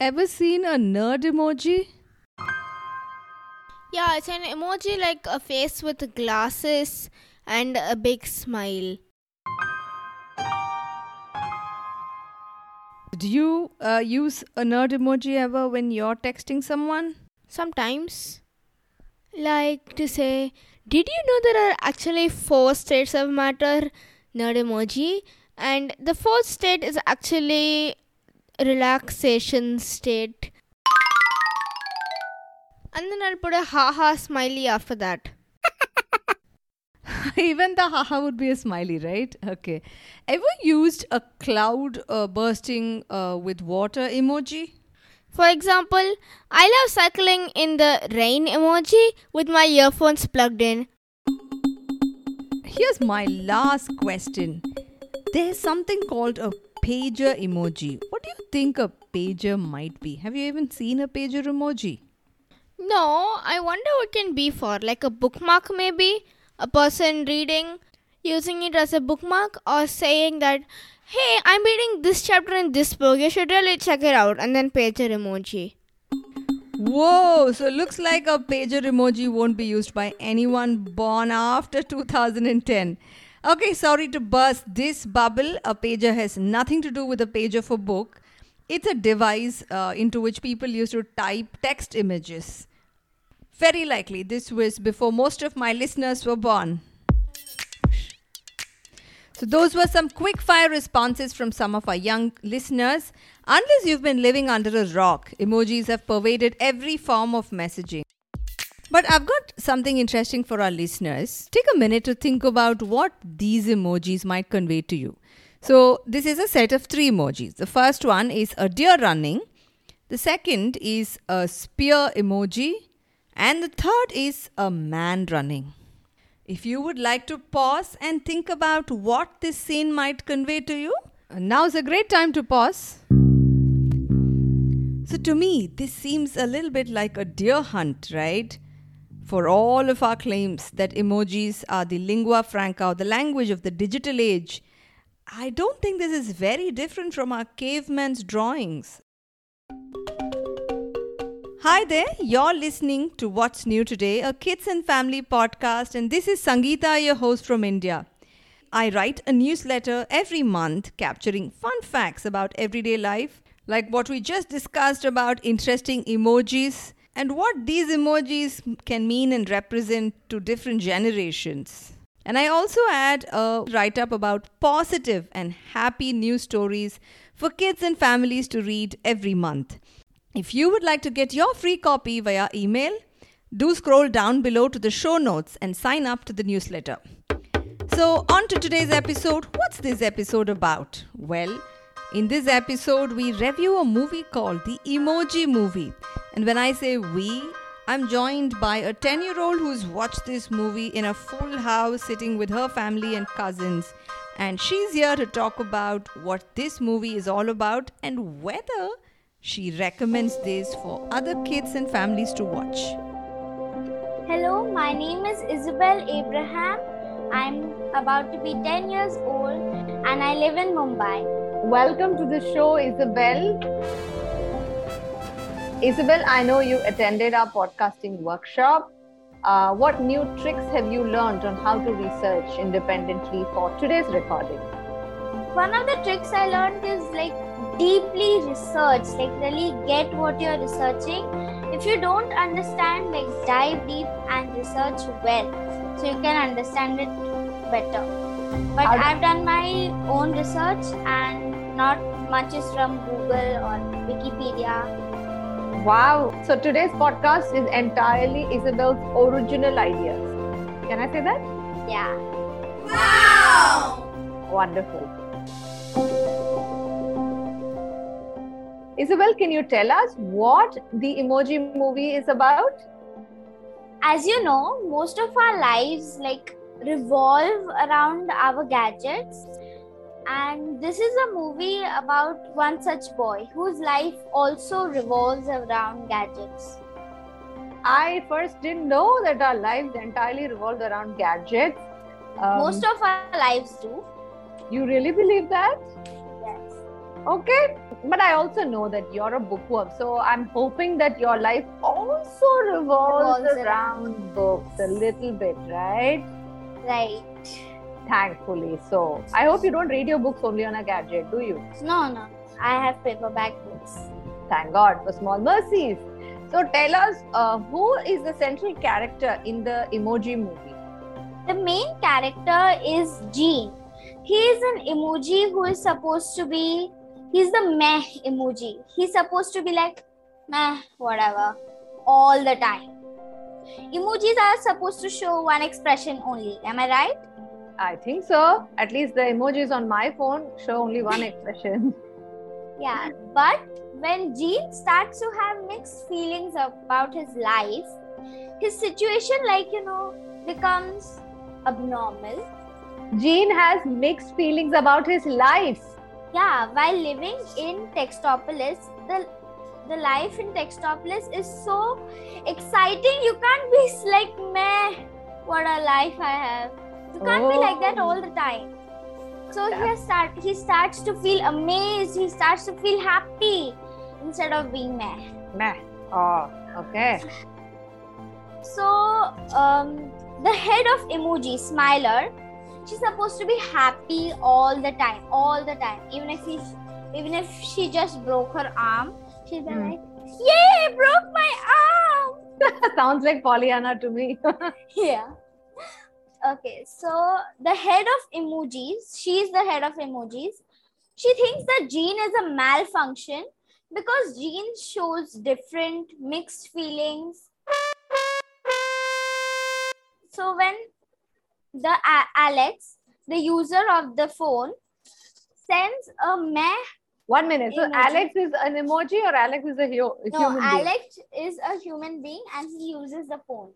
ever seen a nerd emoji? Yeah, it's an emoji like a face with glasses and a big smile. Do you uh, use a nerd emoji ever when you're texting someone? Sometimes. Like to say, did you know there are actually four states of matter? Nerd emoji. And the fourth state is actually relaxation state. And then I'll put a haha smiley after that. Even the haha would be a smiley, right? Okay. Ever used a cloud uh, bursting uh, with water emoji? For example, I love cycling in the rain emoji with my earphones plugged in. Here's my last question. There's something called a pager emoji. What do you think a pager might be? Have you even seen a pager emoji? No, I wonder what can be for. Like a bookmark, maybe? A person reading, using it as a bookmark, or saying that, hey, I'm reading this chapter in this book, you should really check it out, and then pager emoji. Whoa, so it looks like a pager emoji won't be used by anyone born after 2010. Okay, sorry to burst this bubble. A pager has nothing to do with a pager for book. It's a device uh, into which people used to type text images. Very likely this was before most of my listeners were born. So, those were some quick fire responses from some of our young listeners. Unless you've been living under a rock, emojis have pervaded every form of messaging. But I've got something interesting for our listeners. Take a minute to think about what these emojis might convey to you. So, this is a set of three emojis. The first one is a deer running, the second is a spear emoji, and the third is a man running. If you would like to pause and think about what this scene might convey to you, now's a great time to pause. So, to me, this seems a little bit like a deer hunt, right? For all of our claims that emojis are the lingua franca or the language of the digital age, I don't think this is very different from our caveman's drawings. Hi there, you're listening to What's New Today, a kids and family podcast, and this is Sangeeta, your host from India. I write a newsletter every month capturing fun facts about everyday life, like what we just discussed about interesting emojis and what these emojis can mean and represent to different generations. And I also add a write up about positive and happy news stories for kids and families to read every month. If you would like to get your free copy via email, do scroll down below to the show notes and sign up to the newsletter. So, on to today's episode. What's this episode about? Well, in this episode, we review a movie called The Emoji Movie. And when I say we, I'm joined by a 10 year old who's watched this movie in a full house sitting with her family and cousins. And she's here to talk about what this movie is all about and whether she recommends this for other kids and families to watch. Hello, my name is Isabelle Abraham. I'm about to be 10 years old and I live in Mumbai. Welcome to the show, Isabelle. Isabelle, I know you attended our podcasting workshop. Uh, what new tricks have you learned on how to research independently for today's recording? One of the tricks I learned is like deeply research, like really get what you're researching. If you don't understand, like dive deep and research well so you can understand it better. But I've done my own research and not much is from Google or Wikipedia. Wow. So today's podcast is entirely Isabelle's original ideas. Can I say that? Yeah. Wow. Wonderful. Isabelle, can you tell us what the emoji movie is about? as you know most of our lives like revolve around our gadgets and this is a movie about one such boy whose life also revolves around gadgets I first didn't know that our lives entirely revolved around gadgets. Um, most of our lives do you really believe that? yes Okay. but I also know that you're a bookworm, so I'm hoping that your life also revolves, Revolves around books a little bit, right? Right. Thankfully. So I hope you don't read your books only on a gadget, do you? No, no. I have paperback books. Thank God for small mercies. So tell us, uh, who is the central character in the emoji movie? The main character is Gene. He is an emoji who is supposed to be, he's the meh emoji. He's supposed to be like, meh, whatever, all the time. Emojis are supposed to show one expression only. Am I right? I think so. At least the emojis on my phone show only one expression. Yeah. But when Gene starts to have mixed feelings about his life, his situation, like, you know, becomes abnormal. Gene has mixed feelings about his life. Yeah, while living in Textopolis, the the life in Textopolis is so exciting. You can't be like, meh, what a life I have. You can't be like that all the time. So he start he starts to feel amazed. He starts to feel happy instead of being meh. Meh. Oh, okay. So um, the head of emoji, Smiler, she's supposed to be happy all the time, all the time. Even if he, even if she just broke her arm, she's been Hmm. like, "Yay, broke my arm!" Sounds like Pollyanna to me. yeah. Okay, so the head of emojis, she's the head of emojis. She thinks that Gene is a malfunction because Gene shows different mixed feelings. So when the A- Alex, the user of the phone, sends a meh. One minute. So Emoji. Alex is an emoji or Alex is a hu- No, human being? Alex is a human being and he uses the phone.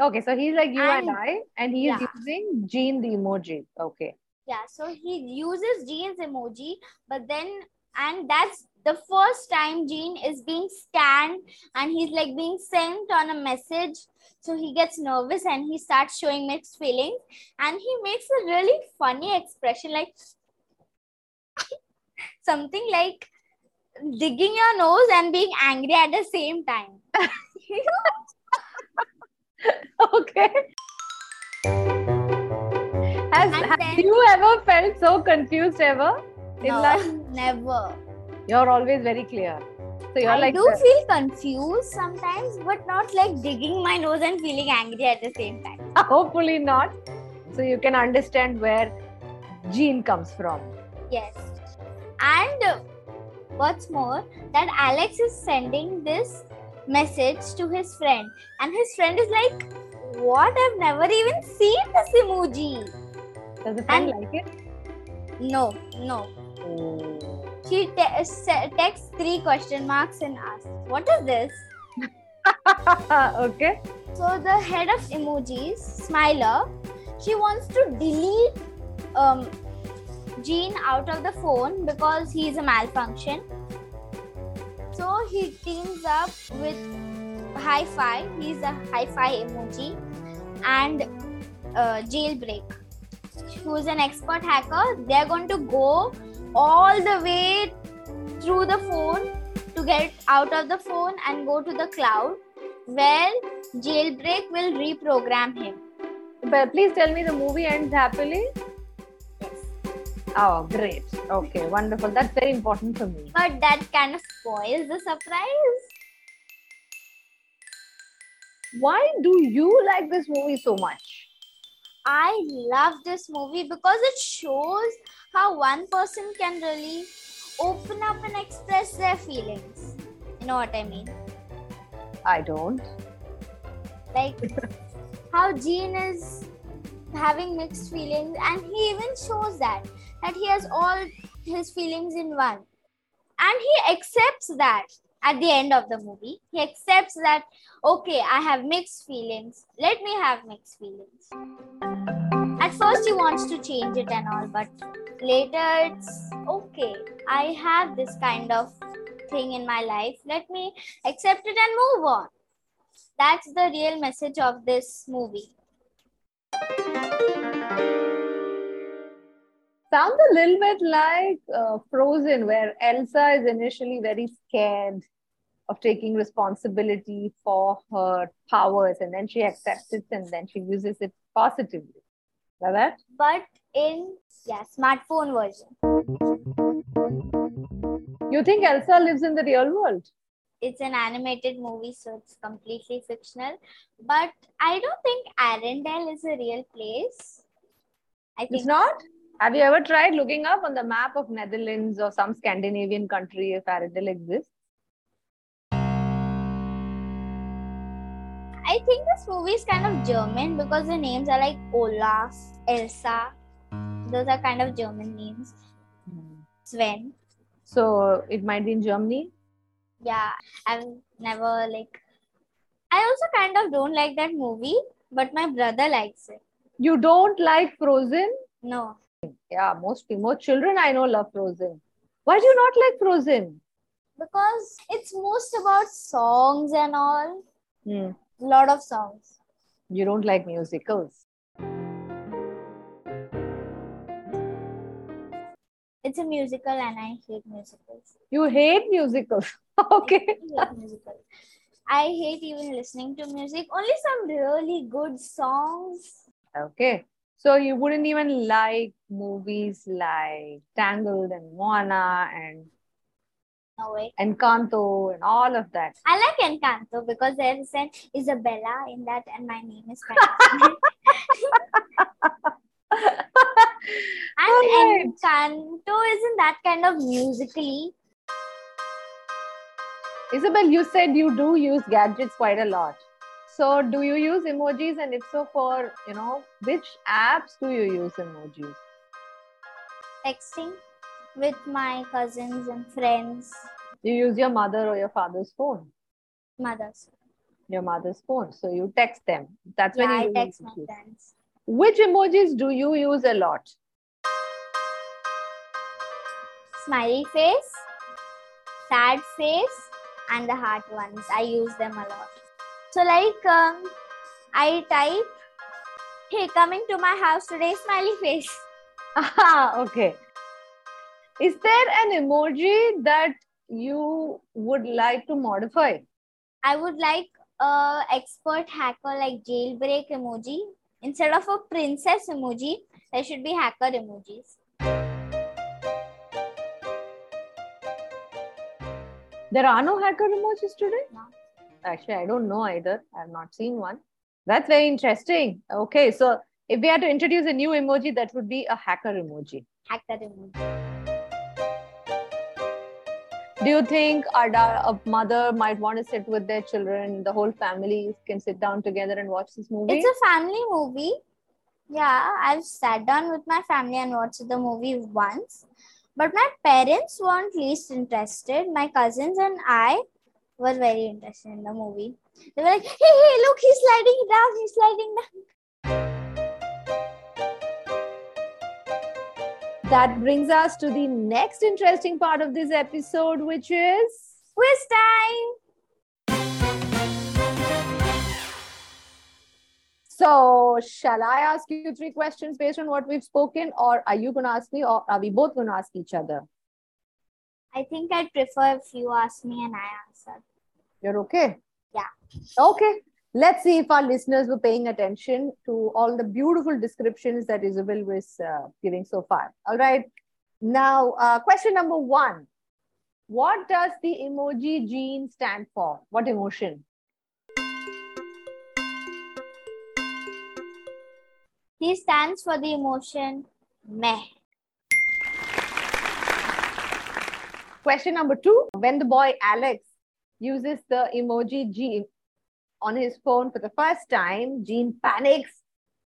Okay, so he's like you and, And- I, and he is yeah. using Gene the emoji. Okay. Yeah, so he uses Gene's emoji, but then, and that's the first time Gene is being scanned and he's like being sent on a message. So he gets nervous and he starts showing mixed feelings. And he makes a really funny expression like something like digging your nose and being angry at the same time. Okay. Has, And have then- you ever felt so confused ever in No, life? never. You're always very clear. So you're I like, do the- feel confused sometimes, but not like digging my nose and feeling angry at the same time. hopefully not. So you can understand where Gene comes from. Yes. And uh, what's more, that Alex is sending this message to his friend, and his friend is like, What? I've never even seen this emoji. Does the friend And- like it? No, no. Oh. She te- se- texts three question marks and asks, What is this? okay. So the head of emojis, Smiler, she wants to delete um, Gene out of the phone because he's a malfunction. So he teams up with Hi-Fi. He's a Hi-Fi emoji and uh, Jailbreak, who's an expert hacker. They're going to go all the way through the phone to get out of the phone and go to the cloud where jailbreak will reprogram him. But please tell me the movie ends happily. Oh, great. Okay, wonderful. That's very important for me. But that kind of spoils the surprise. Why do you like this movie so much? I love this movie because it shows how one person can really open up and express their feelings. You know what I mean? I don't. Like how Gene is having mixed feelings, and he even shows that that he has all his feelings in one, and he accepts that at the end of the movie. He accepts that okay, I have mixed feelings. Let me have mixed feelings. At first, he wants to change it and all, but later it's okay. I have this kind of thing in my life. Let me accept it and move on. That's the real message of this movie. Sounds a little bit like uh, Frozen, where Elsa is initially very scared of taking responsibility for her powers and then she accepts it and then she uses it positively. Like that? But in yeah, smartphone version. You think Elsa lives in the real world? It's an animated movie, so it's completely fictional. But I don't think Arendelle is a real place. I think It's not? Have you ever tried looking up on the map of Netherlands or some Scandinavian country if Arendelle exists? I think this movie is kind of German because the names are like Olaf, Elsa. Those are kind of German names. Sven. So it might be in Germany. Yeah, I've never like. I also kind of don't like that movie, but my brother likes it. You don't like Frozen? No, Yeah, most most children I know love Frozen. Why do you not like Frozen? because it's most about songs and all. Hmm. Lot of songs. You don't like musicals. It's a musical, and I hate musicals. You hate musicals. okay. I hate musicals. I hate even listening to music. Only some really good songs. Okay. So you wouldn't even like movies like Tangled and Moana and No way. Encanto and all of that. I like Encanto because there is an Isabella in that, and my name is And Alright. Encanto isn't that kind of musically. Isabelle, you said you do use gadgets quite a lot. So do you use emojis? And if so, for you know, which apps do you use emojis? Texting with my cousins and friends, You use your mother or your father's phone? mothers. Your mother's phone. So you text them. That's Yeah, when I text use my friends. Which emojis do you use a lot? Smiley face, sad face, and the heart ones. I use them a lot. So, like, um, I type, hey, coming to my house today, smiley face. Ah, okay. Is there an emoji that you would like to modify? I would like a expert hacker like jailbreak emoji. Instead of a princess emoji, there should be hacker emojis. There are no hacker emojis today? No. Actually, I don't know either. I have not seen one. That's very interesting. Okay, so if we had to introduce a new emoji, that would be a hacker emoji. Hacker emoji. Do you think a, da- a mother might want to sit with their children? The whole family can sit down together and watch this movie? It's a family movie. Yeah, I've sat down with my family and watched the movie once. But my parents weren't least interested. My cousins and I were very interested in the movie. They were like, hey, hey, look, he's sliding down, he's sliding down. that brings us to the next interesting part of this episode, which is Quiz time! So, shall I ask you three questions based on what we've spoken, or are you going to ask me, or are we both going to ask each other? I think I'd prefer if you ask me and I answer. You're okay? Yeah. Okay. Let's see if our listeners were paying attention to all the beautiful descriptions that Isabelle was uh, giving so far. All right. Now, uh, question number one What does the emoji Gene stand for? What emotion? He stands for the emotion meh. Question number two When the boy Alex uses the emoji Gene on his phone for the first time, Gene panics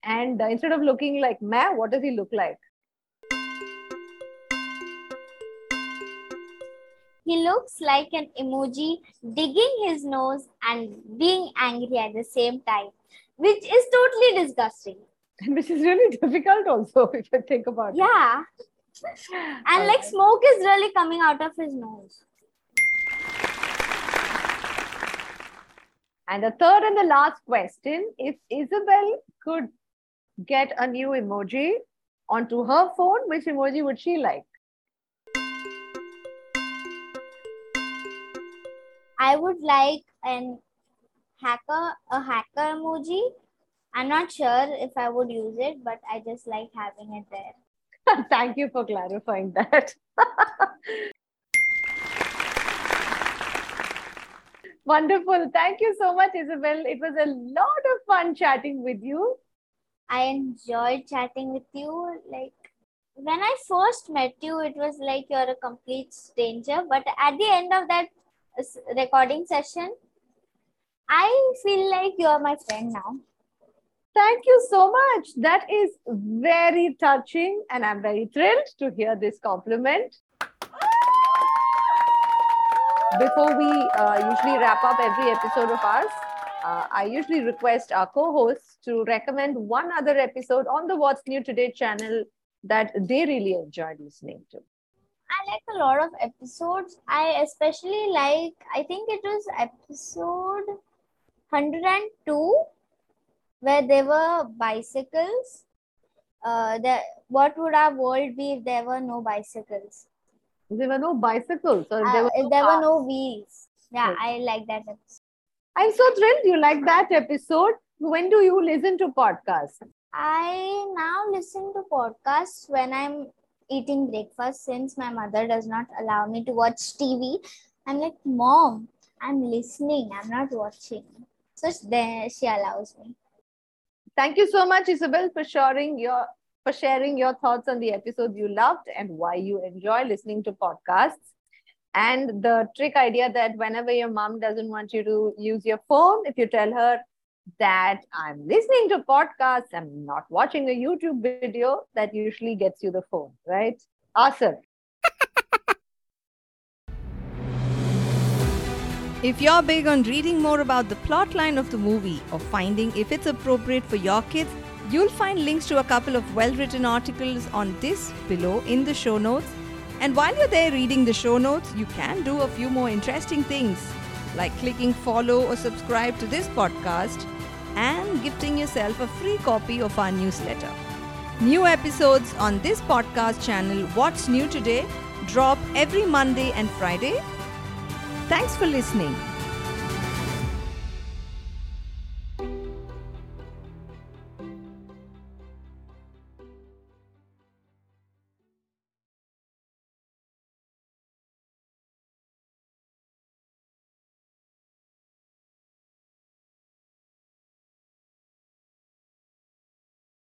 and uh, instead of looking like meh, what does he look like? He looks like an emoji digging his nose and being angry at the same time, which is totally disgusting. Which is really difficult, also, if you think about Yeah. it. Yeah. and like smoke is really coming out of his nose. And the third and the last question if Isabelle could get a new emoji onto her phone, which emoji would she like? I would like an hacker, a hacker emoji. I'm not sure if I would use it, but I just like having it there. Thank you for clarifying that. Wonderful. Thank you so much, Isabelle. It was a lot of fun chatting with you. I enjoyed chatting with you. Like when I first met you, it was like you're a complete stranger. But at the end of that uh, recording session, I feel like you're my friend now. Thank you so much. That is very touching, and I'm very thrilled to hear this compliment. Before we uh, usually wrap up every episode of ours, uh, I usually request our co hosts to recommend one other episode on the What's New Today channel that they really enjoyed listening to. I like a lot of episodes. I especially like, I think it was episode 102 where there were bicycles. Uh, the, what would our world be if there were no bicycles? There were no bicycles, or Uh, there were no there were no wheels. Yeah, Yes. I like that episode. I'm so thrilled you like that episode. When do you listen to podcasts? I now listen to podcasts when I'm eating breakfast since my mother does not allow me to watch TV. I'm like, Mom, I'm listening, I'm not watching. So then she allows me. Thank you so much, Isabelle, for sharing your for sharing your thoughts on the episode you loved and why you enjoy listening to podcasts. And the trick idea that whenever your mom doesn't want you to use your phone, if you tell her that I'm listening to podcasts, I'm not watching a YouTube video, that usually gets you the phone, right? Awesome. If you're big on reading more about the plotline of the movie or finding if it's appropriate for your kids, you'll find links to a couple of well written articles on this below in the show notes. And while you're there reading the show notes, you can do a few more interesting things like clicking follow or subscribe to this podcast and gifting yourself a free copy of our newsletter. New episodes on this podcast channel, What's New Today, drop every Monday and Friday Thanks for listening.